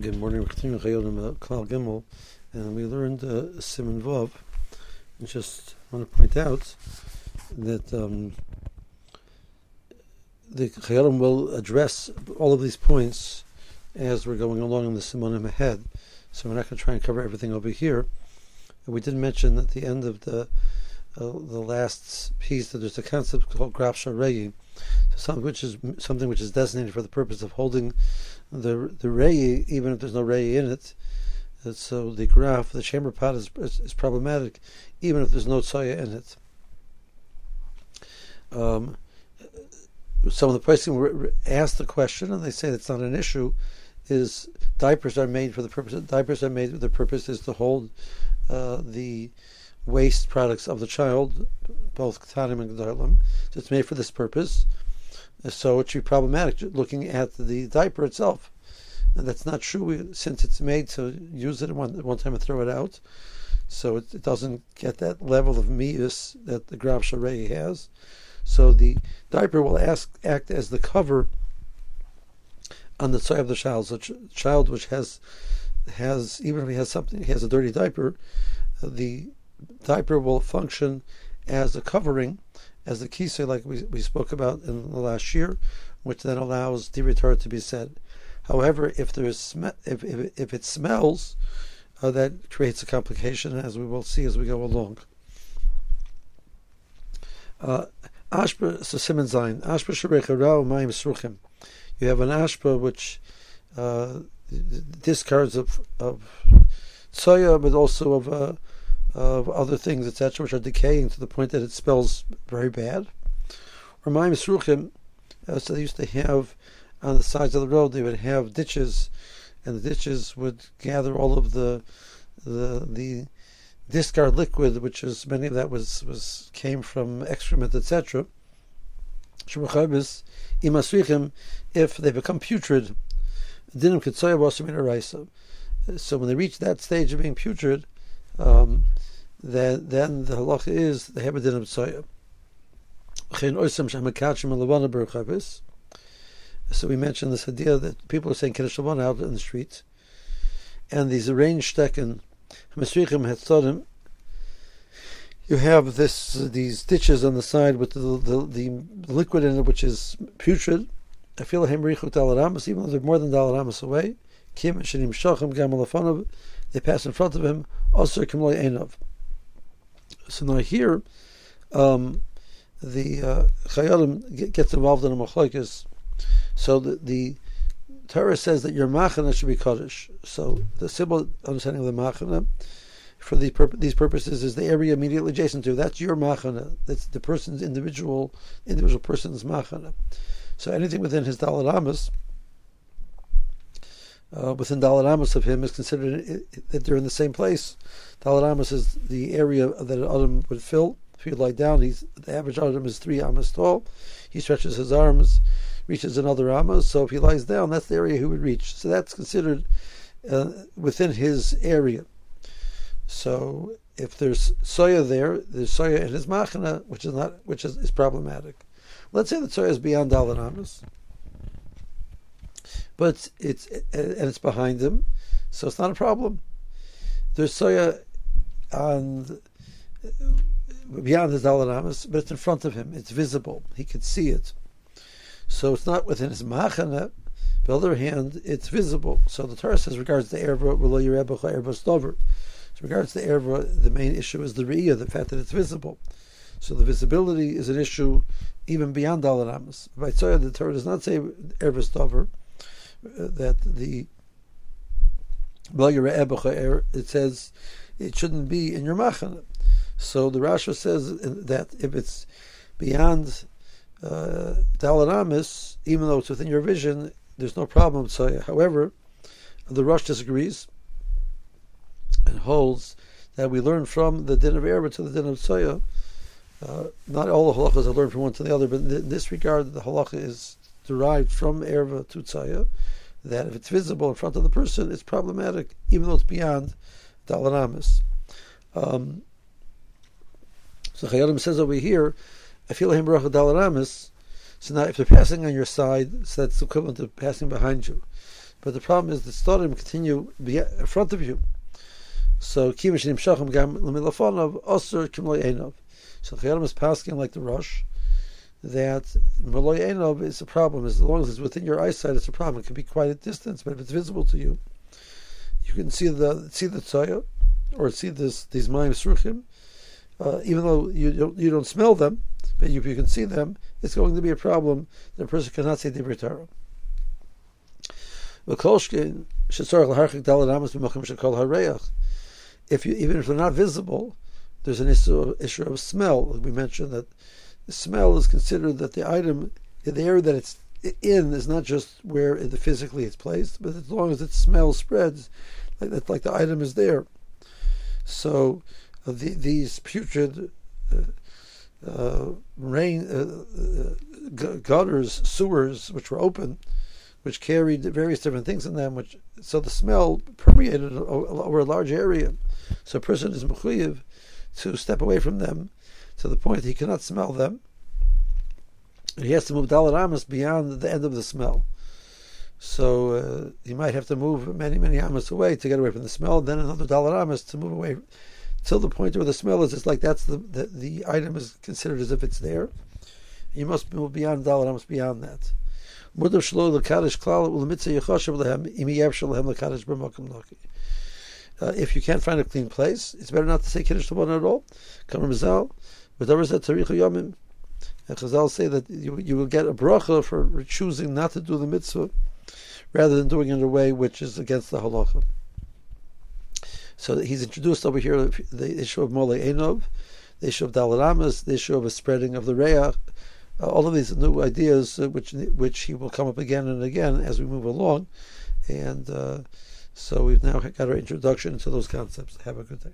Good morning. We're continuing Klal Gimel, and we learned uh, Siman Vav. I just want to point out that um, the Chayei Adam will address all of these points as we're going along in the Simanim ahead. So we're not going to try and cover everything over here. And we did mention at the end of the uh, the last piece that there's a concept called Graf Shareyi, which is something which is designated for the purpose of holding the the rei, even if there's no rei in it. Uh, so the graph, the chamber pot is, is, is problematic, even if there's no tsoya in it. Um, some of the pricing asked the question, and they say that's not an issue. Is diapers are made for the purpose? Diapers are made. The purpose is to hold uh, the waste products of the child, both ktanim and gedolim. So it's made for this purpose. So it should be problematic looking at the diaper itself. And that's not true since it's made to use it one, one time and throw it out. So it, it doesn't get that level of mius that the Grav Sharei has. So the diaper will ask, act as the cover on the side of the child. So ch- child which has has even if he has something, he has a dirty diaper, the diaper will function as a covering as the kisei, like we, we spoke about in the last year, which then allows the return to be said. However, if there is sm- if, if, if it smells, uh, that creates a complication, as we will see as we go along. Uh, ashpa so Siman Zayin ashpa sherecherau mayim sruchim. You have an ashpa which uh, discards of of soya, but also of uh, of other things, etc., which are decaying to the point that it smells very bad. Or Mayim Sruchim, uh, so they used to have on the sides of the road, they would have ditches, and the ditches would gather all of the the the discard liquid, which is many of that was was came from excrement, etc. If they become putrid, so when they reach that stage of being putrid, um, then then the halacha is the have din of tzoya. So we mentioned this idea that people are saying Kiddush out in the streets, and these arranged stecken, Masrichim Hetzodim, you have this these ditches on the side with the, the, the liquid in it, which is putrid. I feel him even though they're more than dalaramas away. Kim Shanim Shachim Gamal they pass in front of him. Also Kimloy Einov. So now here, um, the uh, gets involved in a machlokes. So the, the Torah says that your machana should be kadosh. So the simple understanding of the machana for pur- these purposes is the area immediately adjacent to. That's your machana. That's the person's individual individual person's machana. So anything within his dalaramas, uh, within dalaramas of him, is considered that they're in the same place. Dalaramas is the area that an Adam would fill. If you lie down, he's the average Adam is three amas tall. He stretches his arms, reaches another amma. So if he lies down, that's the area he would reach. So that's considered uh, within his area. So if there's soya there, there's soya in his machana, which is not, which is, is problematic. Let's say that soya is beyond dalaramas, but it's and it's behind him, so it's not a problem. There's soya and beyond his dalaramas, but it's in front of him. It's visible. He could see it. So it's not within his machana. On the other hand, it's visible. So the Torah says regards the erva below your erva stover. So regards the erva, the main issue is the riyah, the fact that it's visible. So the visibility is an issue even beyond dalaramas. By Torah, the Torah does not say erva stover, that the it says it shouldn't be in your machana. So the Rasha says that if it's beyond uh, Dalaramis, even though it's within your vision, there's no problem. So, however, the Rosh disagrees and holds that we learn from the din of Erva to the din of Tsoya. Uh, not all the halachas are learned from one to the other, but in this regard, the halacha is derived from Erva to Tsoya. That if it's visible in front of the person, it's problematic, even though it's beyond Dalaramis. Um, so Chayei Adam says over here, I feel him bracha dalaramis. So now, if they're passing on your side, so that's equivalent to passing behind you. But the problem is the Storim continue in front of you. So Kimashim Shacham Gam Lamilafonov Osir Kimloy. So is passing like the Rosh that Maloy Enov is a problem. As long as it's within your eyesight, it's a problem. It can be quite a distance, but if it's visible to you, you can see the see the tzaya or see this these mayim sruchim. Uh, even though you don't you don't smell them, but if you can see them, it's going to be a problem a person cannot say the Torah. If you even if they're not visible, there's an issue, issue of smell. We mentioned that the smell is considered that the item, the area that it's in, is not just where it, physically it's placed, but as long as its smell spreads, like that, like the item is there. So uh, the, these putrid uh, uh, rain uh, uh, gutters, sewers, which were open, which carried various different things in them, which so the smell permeated over a large area. So a person is mechuyev to step away from them to the point he cannot smell them. And he has to move Dalit Amos beyond the end of the smell. So uh, he might have to move many, many Amos away to get away from the smell, then another Dalit Amos to move away till the point where the smell is. It's like that's the, the, the item is considered as if it's there. You must move beyond Dalit Amos beyond that. Uh, if you can't find a clean place, it's better not to say Kiddush one at all. Kamar Mazal, but said Tarichu Yomim. And Chazal say that you, you will get a bracha for choosing not to do the mitzvah rather than doing it in a way which is against the halacha. So he's introduced over here the issue of Mole Enov, the issue of Dalaramas, the issue of a spreading of the Reach, uh, all of these new ideas uh, which which he will come up again and again as we move along. And uh, so we've now got our introduction to those concepts. Have a good day.